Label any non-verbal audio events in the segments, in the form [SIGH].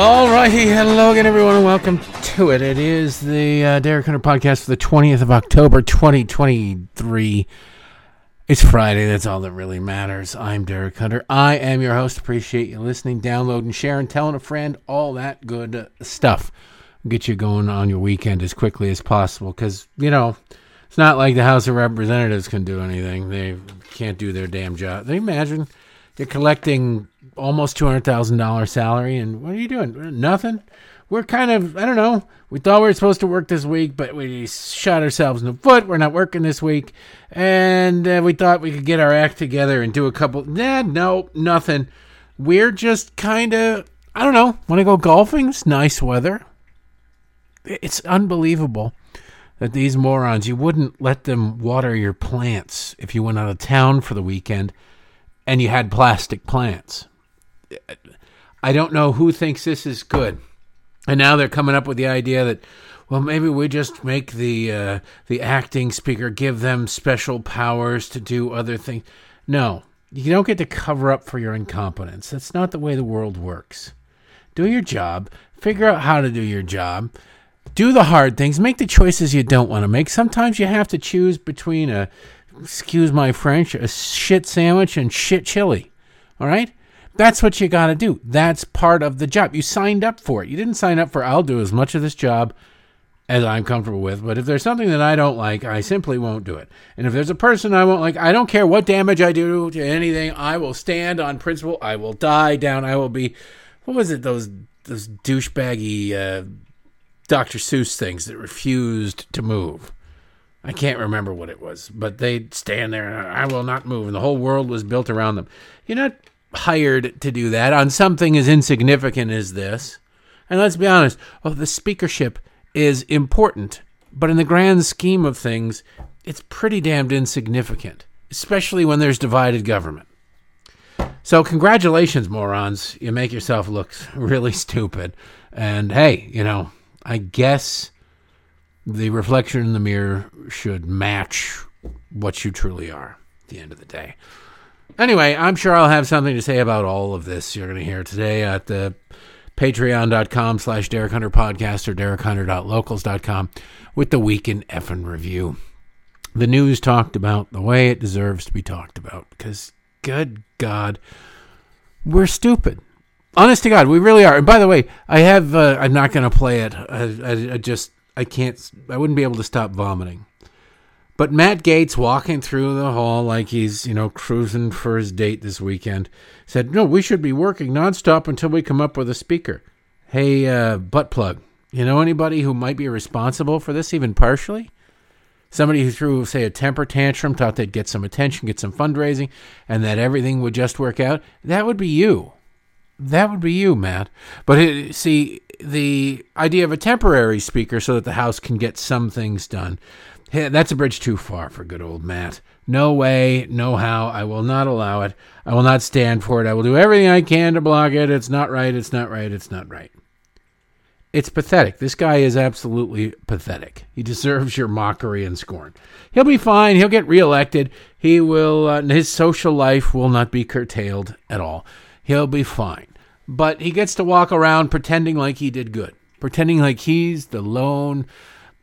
Alrighty, hello again, everyone, and welcome to it. It is the uh, Derek Hunter podcast for the 20th of October, 2023. It's Friday. That's all that really matters. I'm Derek Hunter. I am your host. Appreciate you listening, downloading, sharing, telling a friend, all that good stuff. Get you going on your weekend as quickly as possible because, you know, it's not like the House of Representatives can do anything. They can't do their damn job. They imagine you're collecting almost $200,000 salary and what are you doing? Nothing we're kind of I don't know. We thought we were supposed to work this week, but we shot ourselves in the foot. We're not working this week, and uh, we thought we could get our act together and do a couple. Nah, no, nothing. We're just kind of I don't know. Want to go golfing? It's nice weather. It's unbelievable that these morons you wouldn't let them water your plants if you went out of town for the weekend and you had plastic plants. I don't know who thinks this is good. And now they're coming up with the idea that, well, maybe we just make the uh, the acting speaker give them special powers to do other things. No, you don't get to cover up for your incompetence. That's not the way the world works. Do your job. Figure out how to do your job. Do the hard things. Make the choices you don't want to make. Sometimes you have to choose between a, excuse my French, a shit sandwich and shit chili. All right? That's what you got to do. That's part of the job. You signed up for it. You didn't sign up for, I'll do as much of this job as I'm comfortable with. But if there's something that I don't like, I simply won't do it. And if there's a person I won't like, I don't care what damage I do to anything, I will stand on principle. I will die down. I will be, what was it, those, those douchebaggy uh, Dr. Seuss things that refused to move? I can't remember what it was, but they'd stand there and I will not move. And the whole world was built around them. You're not hired to do that on something as insignificant as this. And let's be honest, well, the speakership is important, but in the grand scheme of things, it's pretty damned insignificant, especially when there's divided government. So, congratulations, morons. You make yourself look [LAUGHS] really stupid. And hey, you know, I guess the reflection in the mirror should match what you truly are at the end of the day. Anyway, I'm sure I'll have something to say about all of this you're going to hear today at the patreon.com slash Derek Hunter podcast or derekhunter.locals.com with the week in effing review. The news talked about the way it deserves to be talked about because, good God, we're stupid. Honest to God, we really are. And by the way, I have, uh, I'm not going to play it. I, I, I just, I can't, I wouldn't be able to stop vomiting. But Matt Gaetz walking through the hall like he's, you know, cruising for his date this weekend said, No, we should be working nonstop until we come up with a speaker. Hey, uh, butt plug, you know anybody who might be responsible for this, even partially? Somebody who threw, say, a temper tantrum, thought they'd get some attention, get some fundraising, and that everything would just work out. That would be you. That would be you, Matt. But it, see, the idea of a temporary speaker so that the House can get some things done Hey, that's a bridge too far for good old Matt. No way, no how. I will not allow it. I will not stand for it. I will do everything I can to block it. It's not right. It's not right. It's not right. It's pathetic. This guy is absolutely pathetic. He deserves your mockery and scorn. He'll be fine. He'll get reelected. He will. Uh, his social life will not be curtailed at all. He'll be fine. But he gets to walk around pretending like he did good, pretending like he's the lone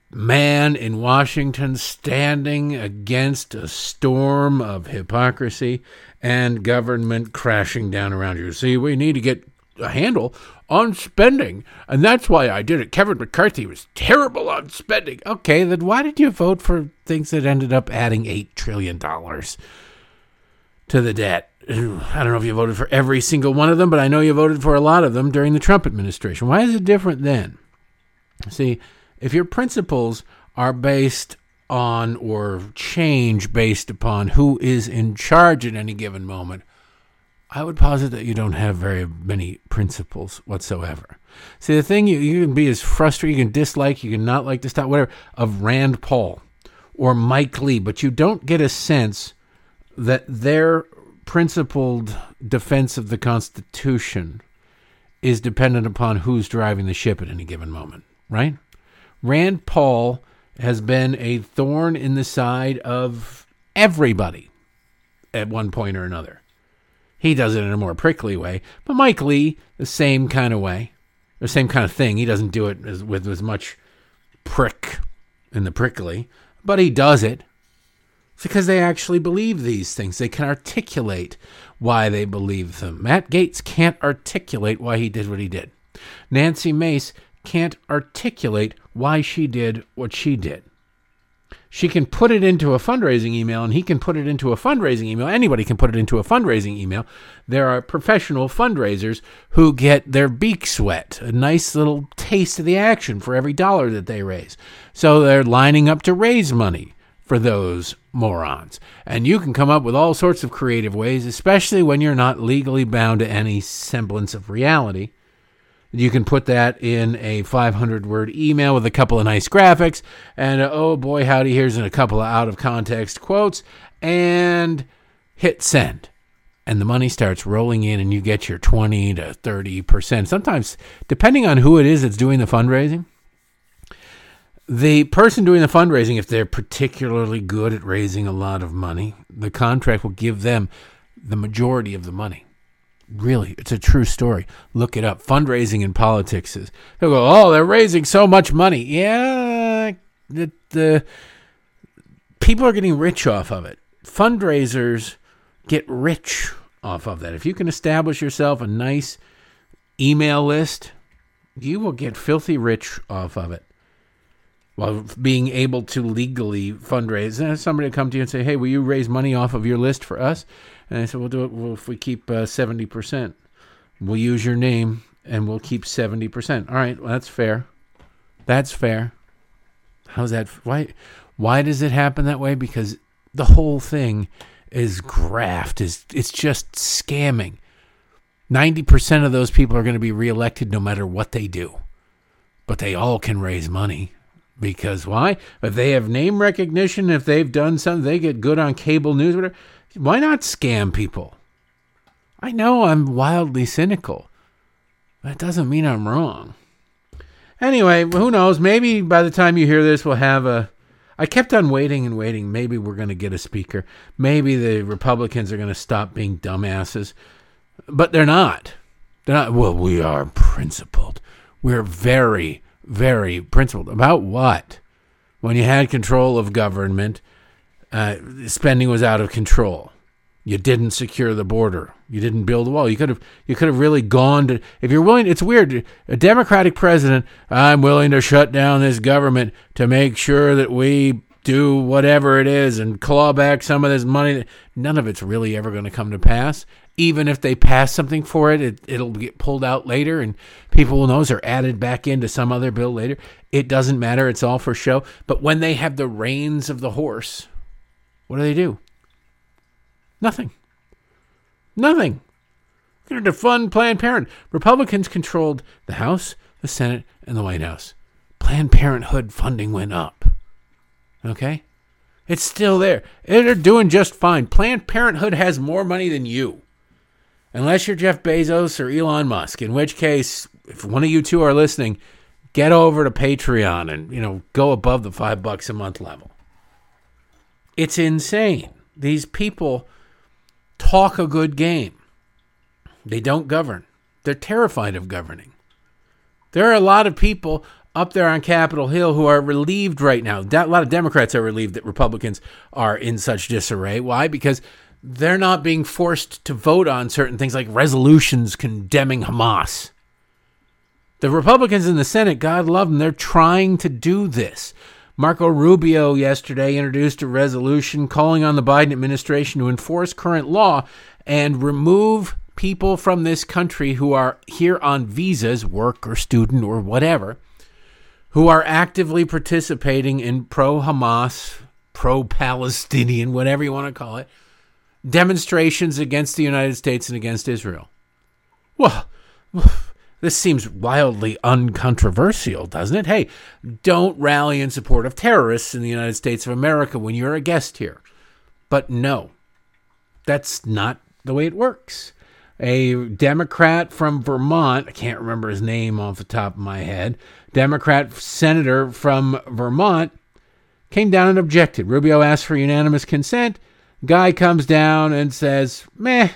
man in Washington standing against a storm of hypocrisy and government crashing down around you. See, we need to get a handle on spending, and that's why I did it. Kevin McCarthy was terrible on spending. Okay, then why did you vote for things that ended up adding $8 trillion to the debt? I don't know if you voted for every single one of them, but I know you voted for a lot of them during the Trump administration. Why is it different then? See, if your principles are based on or change based upon who is in charge at any given moment, I would posit that you don't have very many principles whatsoever. See, the thing you, you can be as frustrated, you can dislike, you can not like the style, whatever, of Rand Paul or Mike Lee, but you don't get a sense that their principled defense of the Constitution is dependent upon who's driving the ship at any given moment, right? Rand Paul has been a thorn in the side of everybody at one point or another. He does it in a more prickly way, but Mike Lee, the same kind of way, the same kind of thing. He doesn't do it as, with as much prick in the prickly, but he does it. It's because they actually believe these things. They can articulate why they believe them. Matt Gaetz can't articulate why he did what he did. Nancy Mace can't articulate why she did what she did. She can put it into a fundraising email and he can put it into a fundraising email. Anybody can put it into a fundraising email. There are professional fundraisers who get their beaks wet, a nice little taste of the action for every dollar that they raise. So they're lining up to raise money for those morons. And you can come up with all sorts of creative ways, especially when you're not legally bound to any semblance of reality. You can put that in a 500 word email with a couple of nice graphics, and uh, oh boy, howdy, here's a couple of out of context quotes, and hit send. And the money starts rolling in, and you get your 20 to 30%. Sometimes, depending on who it is that's doing the fundraising, the person doing the fundraising, if they're particularly good at raising a lot of money, the contract will give them the majority of the money. Really, it's a true story. Look it up. Fundraising in politics is they'll go, oh, they're raising so much money. Yeah, the, the people are getting rich off of it. Fundraisers get rich off of that. If you can establish yourself a nice email list, you will get filthy rich off of it while being able to legally fundraise. And somebody come to you and say, "Hey, will you raise money off of your list for us?" And I said, "We'll do it. Well, if we keep uh, seventy percent, we'll use your name and we'll keep seventy percent." All right, well, that's fair. That's fair. How's that? Why? Why does it happen that way? Because the whole thing is graft. Is it's just scamming. Ninety percent of those people are going to be reelected no matter what they do, but they all can raise money because why? If they have name recognition, if they've done something, they get good on cable news, whatever. Why not scam people? I know I'm wildly cynical. That doesn't mean I'm wrong. Anyway, who knows? Maybe by the time you hear this, we'll have a. I kept on waiting and waiting. Maybe we're going to get a speaker. Maybe the Republicans are going to stop being dumbasses. But they're not. They're not. Well, we are principled. We're very, very principled. About what? When you had control of government, uh, spending was out of control. You didn't secure the border. You didn't build a wall. You could have. You could have really gone to. If you're willing, it's weird. A Democratic president, I'm willing to shut down this government to make sure that we do whatever it is and claw back some of this money. None of it's really ever going to come to pass. Even if they pass something for it, it it'll get pulled out later, and people will know or added back into some other bill later. It doesn't matter. It's all for show. But when they have the reins of the horse, what do they do? Nothing. Nothing. To defund Planned Parenthood. Republicans controlled the House, the Senate, and the White House. Planned Parenthood funding went up. Okay? It's still there. They're doing just fine. Planned Parenthood has more money than you. Unless you're Jeff Bezos or Elon Musk, in which case, if one of you two are listening, get over to Patreon and, you know, go above the five bucks a month level. It's insane. These people talk a good game. They don't govern. They're terrified of governing. There are a lot of people up there on Capitol Hill who are relieved right now. A lot of Democrats are relieved that Republicans are in such disarray. Why? Because they're not being forced to vote on certain things like resolutions condemning Hamas. The Republicans in the Senate, God love them, they're trying to do this. Marco Rubio yesterday introduced a resolution calling on the Biden administration to enforce current law and remove people from this country who are here on visas, work or student or whatever, who are actively participating in pro Hamas, pro Palestinian, whatever you want to call it, demonstrations against the United States and against Israel. Well, this seems wildly uncontroversial, doesn't it? Hey, don't rally in support of terrorists in the United States of America when you're a guest here. But no, that's not the way it works. a Democrat from Vermont, I can't remember his name off the top of my head, Democrat senator from Vermont, came down and objected. Rubio asked for unanimous consent. Guy comes down and says, meh,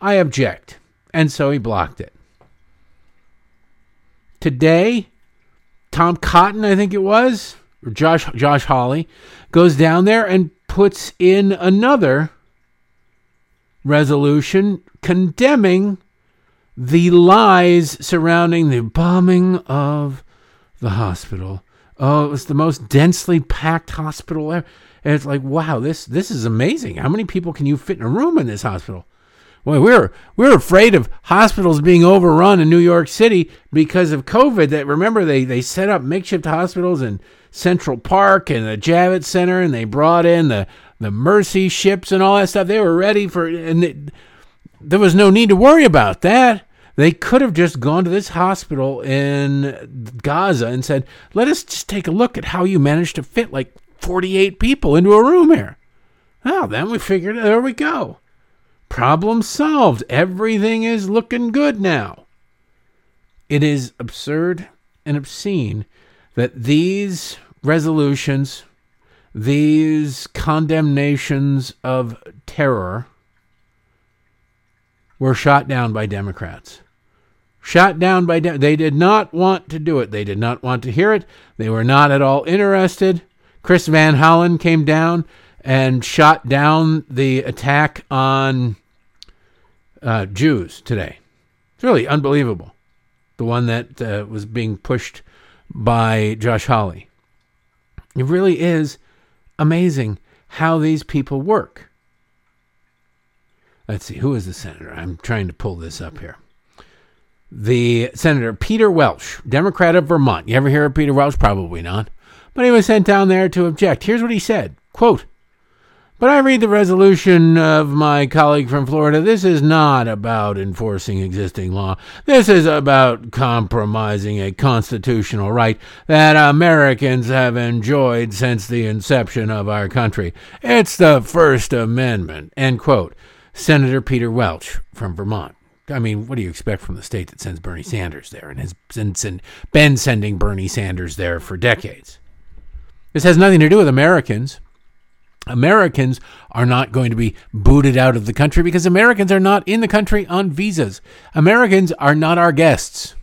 I object. And so he blocked it. Today, Tom Cotton, I think it was, or Josh Josh Hawley, goes down there and puts in another resolution condemning the lies surrounding the bombing of the hospital. Oh, it was the most densely packed hospital ever. And it's like, wow, this this is amazing. How many people can you fit in a room in this hospital? Well, we're we're afraid of hospitals being overrun in New York City because of COVID. That remember they they set up makeshift hospitals in Central Park and the Javits Center, and they brought in the the Mercy ships and all that stuff. They were ready for, and there was no need to worry about that. They could have just gone to this hospital in Gaza and said, "Let us just take a look at how you managed to fit like 48 people into a room here." Oh, then we figured, there we go. Problem solved. Everything is looking good now. It is absurd and obscene that these resolutions, these condemnations of terror, were shot down by Democrats. Shot down by De- they did not want to do it. They did not want to hear it. They were not at all interested. Chris Van Hollen came down and shot down the attack on uh, Jews today. It's really unbelievable. The one that uh, was being pushed by Josh Hawley. It really is amazing how these people work. Let's see, who is the senator? I'm trying to pull this up here. The Senator Peter Welch, Democrat of Vermont. You ever hear of Peter Welch? Probably not. But he was sent down there to object. Here's what he said quote, but I read the resolution of my colleague from Florida. This is not about enforcing existing law. This is about compromising a constitutional right that Americans have enjoyed since the inception of our country. It's the First Amendment. End quote. Senator Peter Welch from Vermont. I mean, what do you expect from the state that sends Bernie Sanders there and has been sending Bernie Sanders there for decades? This has nothing to do with Americans. Americans are not going to be booted out of the country because Americans are not in the country on visas. Americans are not our guests.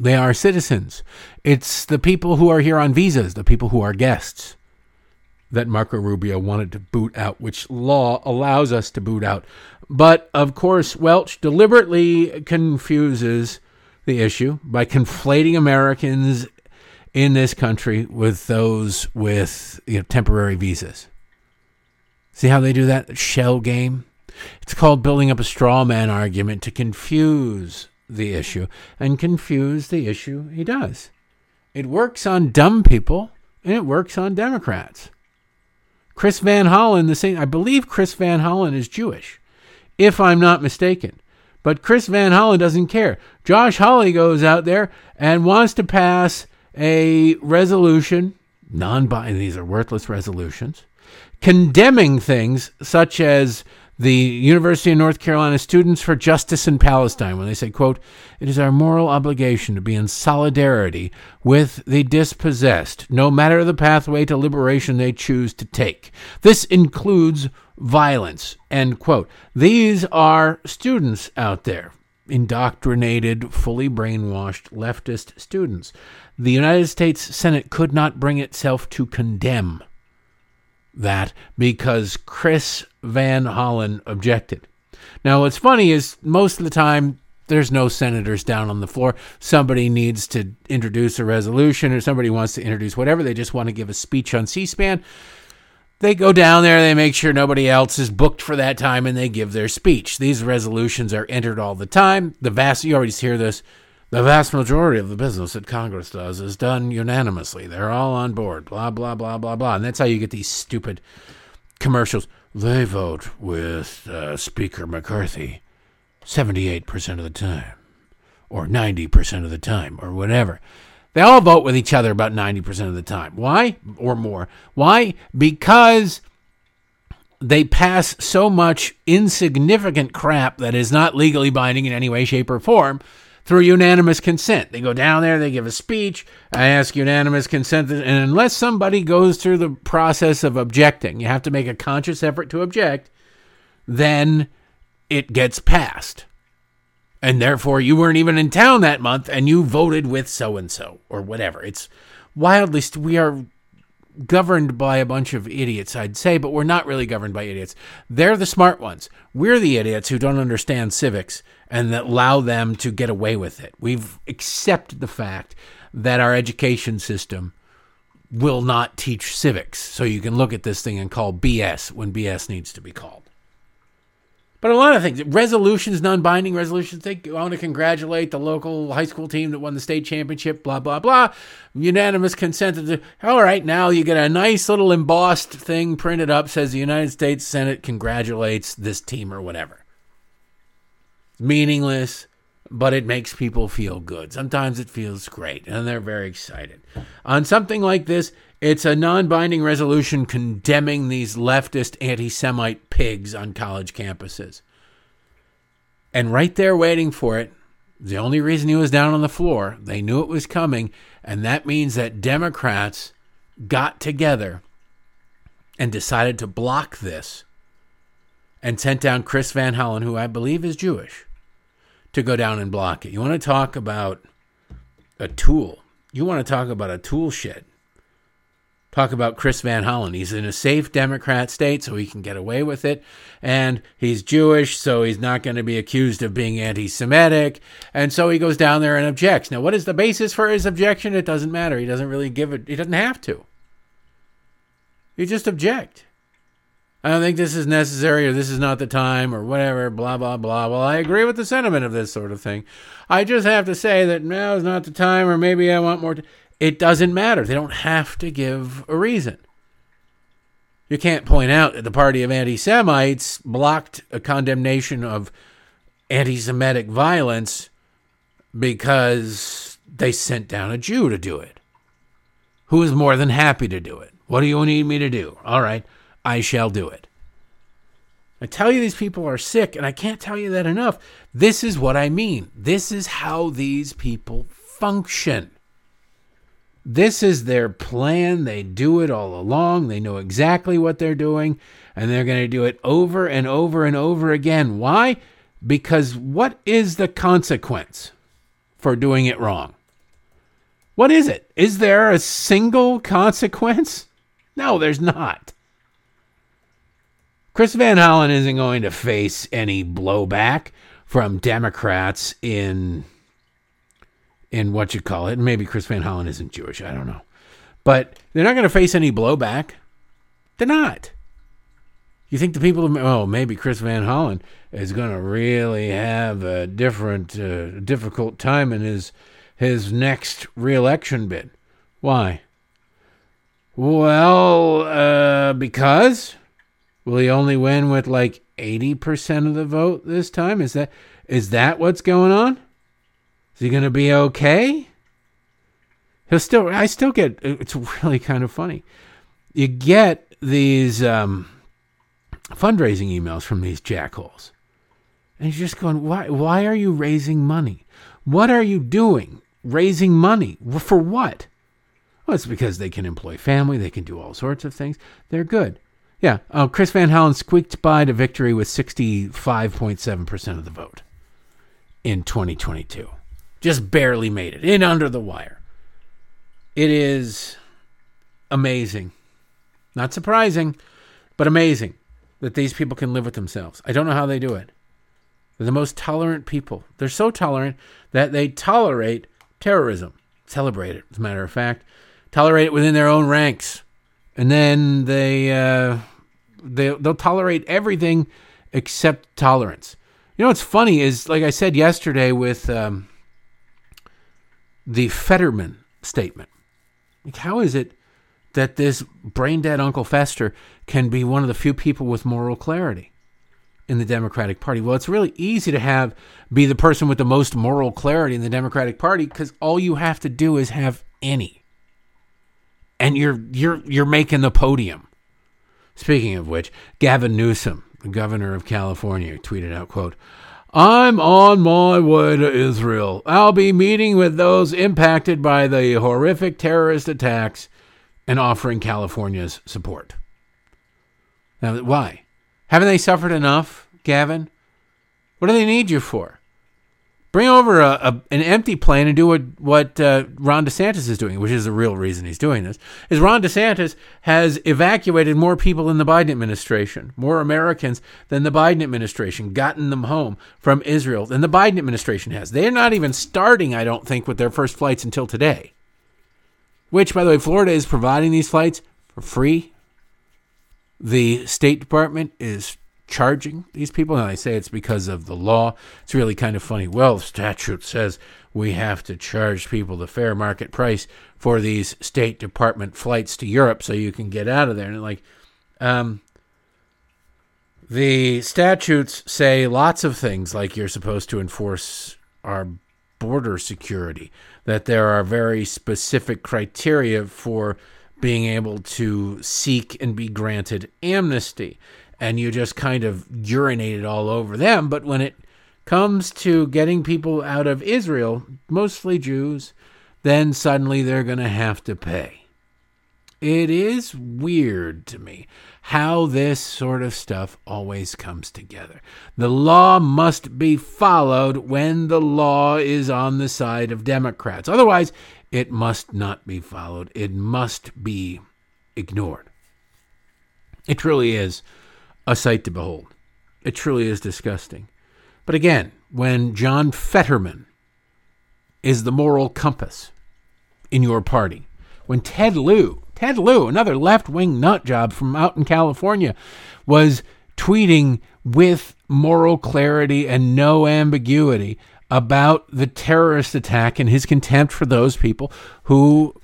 They are citizens. It's the people who are here on visas, the people who are guests, that Marco Rubio wanted to boot out, which law allows us to boot out. But of course, Welch deliberately confuses the issue by conflating Americans in this country with those with you know, temporary visas. See how they do that shell game? It's called building up a straw man argument to confuse the issue and confuse the issue he does. It works on dumb people and it works on Democrats. Chris Van Hollen, the same, I believe Chris Van Hollen is Jewish, if I'm not mistaken. But Chris Van Hollen doesn't care. Josh Hawley goes out there and wants to pass a resolution, non binding, these are worthless resolutions, condemning things such as the University of North Carolina Students for Justice in Palestine when they say, quote, it is our moral obligation to be in solidarity with the dispossessed, no matter the pathway to liberation they choose to take. This includes violence, end quote. These are students out there, indoctrinated, fully brainwashed leftist students the United States Senate could not bring itself to condemn that because Chris Van Hollen objected. Now, what's funny is most of the time there's no senators down on the floor. Somebody needs to introduce a resolution or somebody wants to introduce whatever. They just want to give a speech on C SPAN. They go down there, they make sure nobody else is booked for that time, and they give their speech. These resolutions are entered all the time. The vast, you already hear this the vast majority of the business that Congress does is done unanimously. They're all on board, blah, blah, blah, blah, blah. And that's how you get these stupid commercials. They vote with uh, Speaker McCarthy 78% of the time, or 90% of the time, or whatever. They all vote with each other about 90% of the time. Why? Or more. Why? Because they pass so much insignificant crap that is not legally binding in any way, shape, or form through unanimous consent. They go down there, they give a speech, I ask unanimous consent, and unless somebody goes through the process of objecting, you have to make a conscious effort to object, then it gets passed. And therefore, you weren't even in town that month and you voted with so and so or whatever. It's wildly, st- we are governed by a bunch of idiots, I'd say, but we're not really governed by idiots. They're the smart ones. We're the idiots who don't understand civics and that allow them to get away with it. We've accepted the fact that our education system will not teach civics. So you can look at this thing and call BS when BS needs to be called. But a lot of things, resolutions, non-binding resolutions. They I want to congratulate the local high school team that won the state championship. Blah blah blah. Unanimous consent. To, all right, now you get a nice little embossed thing printed up says the United States Senate congratulates this team or whatever. Meaningless, but it makes people feel good. Sometimes it feels great, and they're very excited. On something like this, it's a non binding resolution condemning these leftist anti Semite pigs on college campuses. And right there waiting for it, the only reason he was down on the floor, they knew it was coming, and that means that Democrats got together and decided to block this and sent down Chris Van Hollen, who I believe is Jewish, to go down and block it. You want to talk about a tool? You want to talk about a tool shed? Talk about Chris Van Hollen. He's in a safe Democrat state, so he can get away with it. And he's Jewish, so he's not going to be accused of being anti Semitic. And so he goes down there and objects. Now, what is the basis for his objection? It doesn't matter. He doesn't really give it, he doesn't have to. You just object. I don't think this is necessary or this is not the time or whatever, blah, blah, blah. Well, I agree with the sentiment of this sort of thing. I just have to say that now is not the time or maybe I want more. T- it doesn't matter. They don't have to give a reason. You can't point out that the party of anti Semites blocked a condemnation of anti Semitic violence because they sent down a Jew to do it, who is more than happy to do it. What do you need me to do? All right, I shall do it. I tell you, these people are sick, and I can't tell you that enough. This is what I mean. This is how these people function. This is their plan. They do it all along. They know exactly what they're doing, and they're going to do it over and over and over again. Why? Because what is the consequence for doing it wrong? What is it? Is there a single consequence? No, there's not. Chris Van Hollen isn't going to face any blowback from Democrats in in what you call it. Maybe Chris Van Hollen isn't Jewish. I don't know. But they're not going to face any blowback. They're not. You think the people, oh, maybe Chris Van Hollen is going to really have a different, uh, difficult time in his his next reelection bid. Why? Well, uh, because will he only win with like eighty percent of the vote this time? Is that is that what's going on? Is he going to be okay? He'll still, I still get, it's really kind of funny. You get these um, fundraising emails from these jackholes. And you're just going, why, why are you raising money? What are you doing? Raising money. For what? Well, it's because they can employ family, they can do all sorts of things. They're good. Yeah, uh, Chris Van Hollen squeaked by to victory with 65.7% of the vote in 2022. Just barely made it in under the wire. It is amazing. Not surprising, but amazing that these people can live with themselves. I don't know how they do it. They're the most tolerant people. They're so tolerant that they tolerate terrorism, celebrate it, as a matter of fact, tolerate it within their own ranks. And then they, uh, they, they'll tolerate everything except tolerance. You know what's funny is, like I said yesterday with um, the Fetterman statement. Like, how is it that this brain dead Uncle Fester can be one of the few people with moral clarity in the Democratic Party? Well, it's really easy to have be the person with the most moral clarity in the Democratic Party because all you have to do is have any, and you're you're you're making the podium. Speaking of which, Gavin Newsom, the governor of California, tweeted out, quote, I'm on my way to Israel. I'll be meeting with those impacted by the horrific terrorist attacks and offering California's support. Now, why? Haven't they suffered enough, Gavin? What do they need you for? Bring over a, a, an empty plane and do what what uh, Ron DeSantis is doing, which is the real reason he's doing this. Is Ron DeSantis has evacuated more people in the Biden administration, more Americans than the Biden administration, gotten them home from Israel than the Biden administration has. They're not even starting, I don't think, with their first flights until today. Which, by the way, Florida is providing these flights for free. The State Department is charging these people. And I say it's because of the law. It's really kind of funny. Well, the statute says we have to charge people the fair market price for these State Department flights to Europe so you can get out of there. And like, um, the statutes say lots of things, like you're supposed to enforce our border security, that there are very specific criteria for being able to seek and be granted amnesty and you just kind of urinated all over them. But when it comes to getting people out of Israel, mostly Jews, then suddenly they're going to have to pay. It is weird to me how this sort of stuff always comes together. The law must be followed when the law is on the side of Democrats. Otherwise, it must not be followed. It must be ignored. It truly is a sight to behold. It truly is disgusting. But again, when John Fetterman is the moral compass in your party, when Ted Lieu, Ted Lieu, another left wing nut job from out in California, was tweeting with moral clarity and no ambiguity about the terrorist attack and his contempt for those people who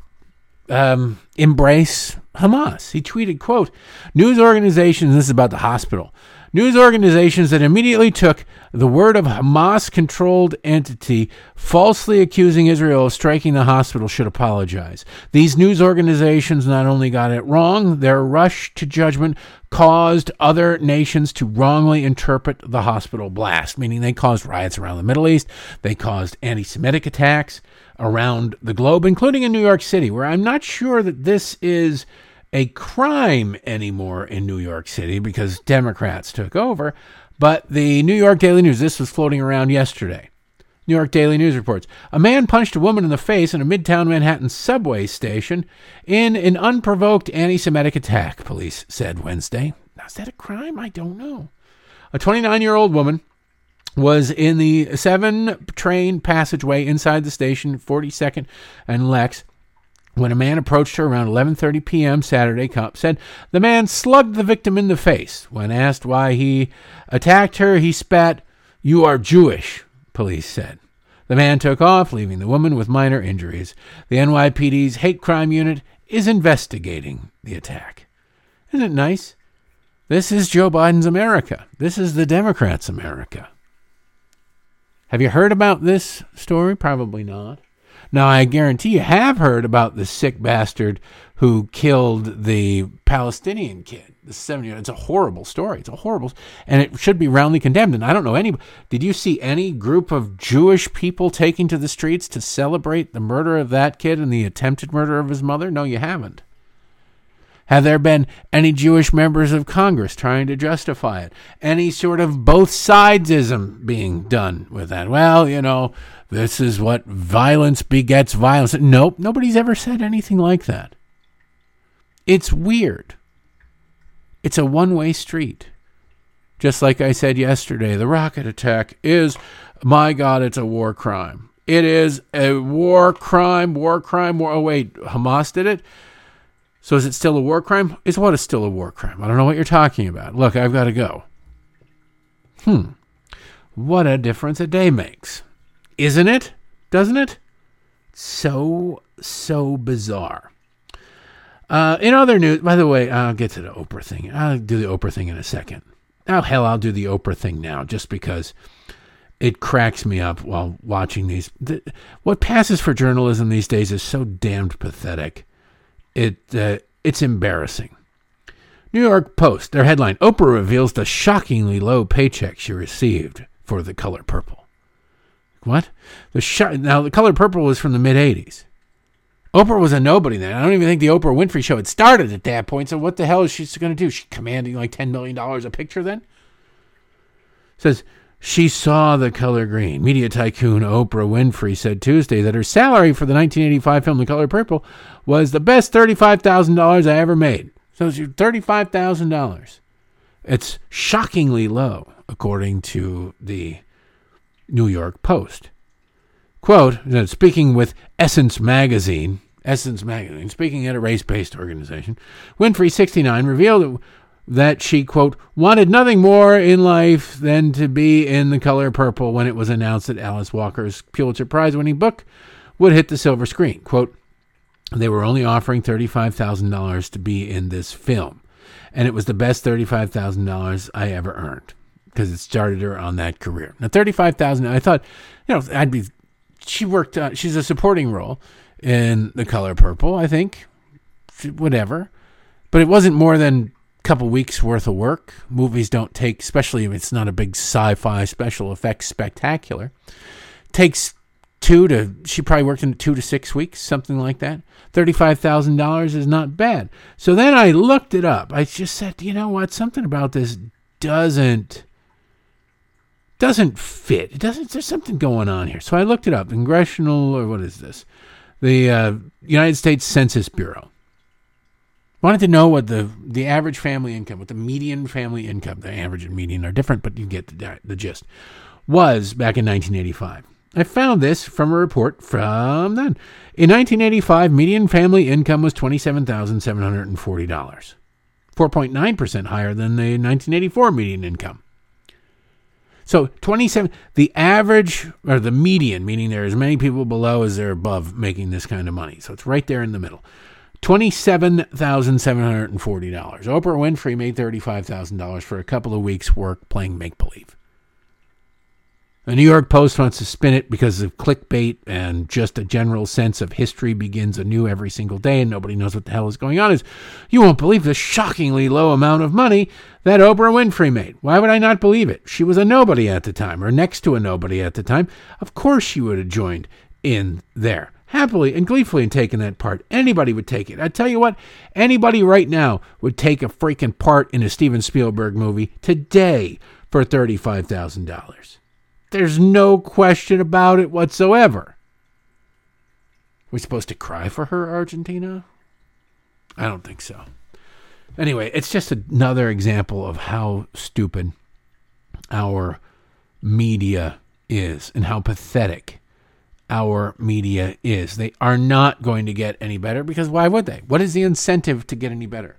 um, embrace Hamas. He tweeted, quote, news organizations, this is about the hospital, news organizations that immediately took the word of Hamas controlled entity falsely accusing Israel of striking the hospital should apologize. These news organizations not only got it wrong, their rush to judgment caused other nations to wrongly interpret the hospital blast, meaning they caused riots around the Middle East, they caused anti Semitic attacks around the globe, including in New York City, where I'm not sure that this is a crime anymore in New York City because Democrats took over. But the New York Daily News, this was floating around yesterday. New York Daily News reports a man punched a woman in the face in a midtown Manhattan subway station in an unprovoked anti Semitic attack, police said Wednesday. Now, is that a crime? I don't know. A 29 year old woman was in the 7 train passageway inside the station, 42nd and Lex, when a man approached her around 11:30 p.m. Saturday, cop said the man slugged the victim in the face. When asked why he attacked her, he spat, "You are Jewish," police said. The man took off, leaving the woman with minor injuries. The NYPD's hate crime unit is investigating the attack. Isn't it nice? This is Joe Biden's America. This is the Democrats' America. Have you heard about this story? Probably not. Now, I guarantee you have heard about the sick bastard who killed the Palestinian kid, the seven year It's a horrible story. It's a horrible, and it should be roundly condemned. And I don't know any. Did you see any group of Jewish people taking to the streets to celebrate the murder of that kid and the attempted murder of his mother? No, you haven't. Have there been any Jewish members of Congress trying to justify it? Any sort of both sidesism being done with that? Well, you know, this is what violence begets violence. Nope, nobody's ever said anything like that. It's weird. It's a one way street. Just like I said yesterday, the rocket attack is, my God, it's a war crime. It is a war crime, war crime, war. Oh, wait, Hamas did it? So is it still a war crime? Is what is still a war crime? I don't know what you're talking about. Look, I've got to go. Hmm. What a difference a day makes. Isn't it? Doesn't it? So, so bizarre. Uh, in other news, by the way, I'll get to the Oprah thing. I'll do the Oprah thing in a second. Oh, hell, I'll do the Oprah thing now just because it cracks me up while watching these. The, what passes for journalism these days is so damned pathetic it uh, it's embarrassing. New York Post, their headline Oprah reveals the shockingly low paycheck she received for the color purple. What? The sh- now the color purple was from the mid 80s. Oprah was a nobody then. I don't even think the Oprah Winfrey show had started at that point. So what the hell is she going to do? She commanding like $10 million a picture then? Says she saw the color green. Media tycoon Oprah Winfrey said Tuesday that her salary for the 1985 film The Color Purple was the best $35,000 I ever made. So it's $35,000. It's shockingly low, according to the New York Post. Quote, speaking with Essence Magazine, Essence Magazine, speaking at a race based organization, Winfrey, 69, revealed that she, quote, wanted nothing more in life than to be in the color purple when it was announced that Alice Walker's Pulitzer Prize winning book would hit the silver screen. Quote, they were only offering $35,000 to be in this film. And it was the best $35,000 I ever earned because it started her on that career. Now, 35000 I thought, you know, I'd be, she worked, uh, she's a supporting role in The Color Purple, I think, whatever. But it wasn't more than couple weeks worth of work. Movies don't take, especially if it's not a big sci-fi special effects spectacular. Takes two to she probably worked in two to six weeks, something like that. Thirty-five thousand dollars is not bad. So then I looked it up. I just said, you know what? Something about this doesn't doesn't fit. It doesn't. There's something going on here. So I looked it up. Congressional or what is this? The uh, United States Census Bureau Wanted to know what the the average family income, what the median family income, the average and median are different, but you get the, the gist, was back in 1985. I found this from a report from then. In 1985, median family income was $27,740, 4.9% higher than the 1984 median income. So 27, the average or the median, meaning there are as many people below as there are above making this kind of money. So it's right there in the middle. $27,740. Oprah Winfrey made $35,000 for a couple of weeks' work playing make believe. The New York Post wants to spin it because of clickbait and just a general sense of history begins anew every single day and nobody knows what the hell is going on. Is you won't believe the shockingly low amount of money that Oprah Winfrey made. Why would I not believe it? She was a nobody at the time, or next to a nobody at the time. Of course she would have joined in there happily and gleefully in taking that part. Anybody would take it. I tell you what, anybody right now would take a freaking part in a Steven Spielberg movie today for $35,000. There's no question about it whatsoever. We supposed to cry for her, Argentina? I don't think so. Anyway, it's just another example of how stupid our media is and how pathetic our media is. They are not going to get any better because why would they? What is the incentive to get any better?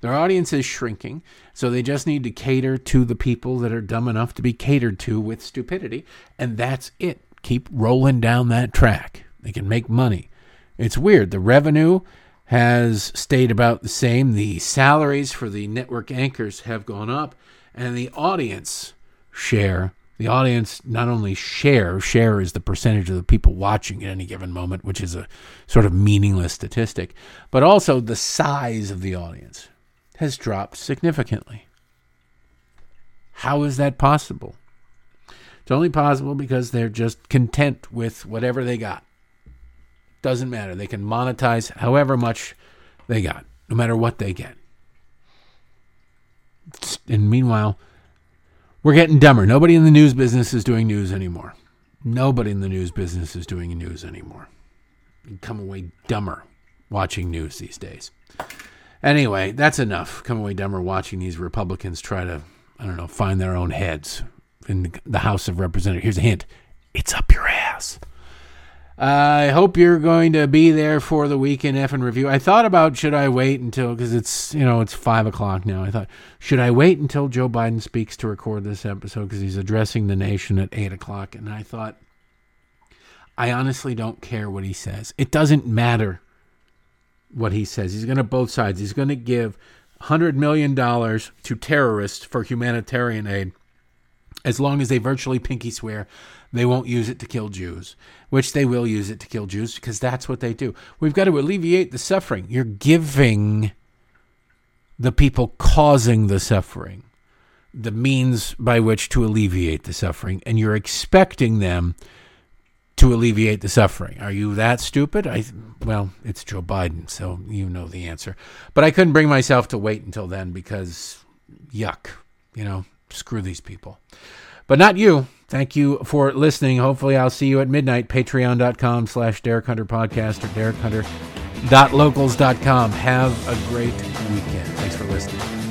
Their audience is shrinking, so they just need to cater to the people that are dumb enough to be catered to with stupidity, and that's it. Keep rolling down that track. They can make money. It's weird. The revenue has stayed about the same. The salaries for the network anchors have gone up, and the audience share the audience not only share, share is the percentage of the people watching at any given moment, which is a sort of meaningless statistic, but also the size of the audience has dropped significantly. How is that possible? It's only possible because they're just content with whatever they got. Doesn't matter. They can monetize however much they got, no matter what they get. And meanwhile, we're getting dumber. Nobody in the news business is doing news anymore. Nobody in the news business is doing news anymore. You come away dumber watching news these days. Anyway, that's enough. Come away dumber watching these Republicans try to, I don't know, find their own heads in the House of Representatives. Here's a hint it's up your ass. I hope you're going to be there for the weekend F and review. I thought about should I wait until because it's you know it's five o'clock now. I thought should I wait until Joe Biden speaks to record this episode because he's addressing the nation at eight o'clock, and I thought I honestly don't care what he says. It doesn't matter what he says. He's going to both sides. He's going to give hundred million dollars to terrorists for humanitarian aid as long as they virtually pinky swear they won't use it to kill Jews, which they will use it to kill Jews because that's what they do. We've got to alleviate the suffering. You're giving the people causing the suffering, the means by which to alleviate the suffering, and you're expecting them to alleviate the suffering. Are you that stupid? I well, it's Joe Biden, so you know the answer. But I couldn't bring myself to wait until then because yuck, you know, screw these people. But not you. Thank you for listening. Hopefully I'll see you at midnight. Patreon.com slash Derek Hunter Podcast or DerekHunter.locals.com. Have a great weekend. Thanks for listening.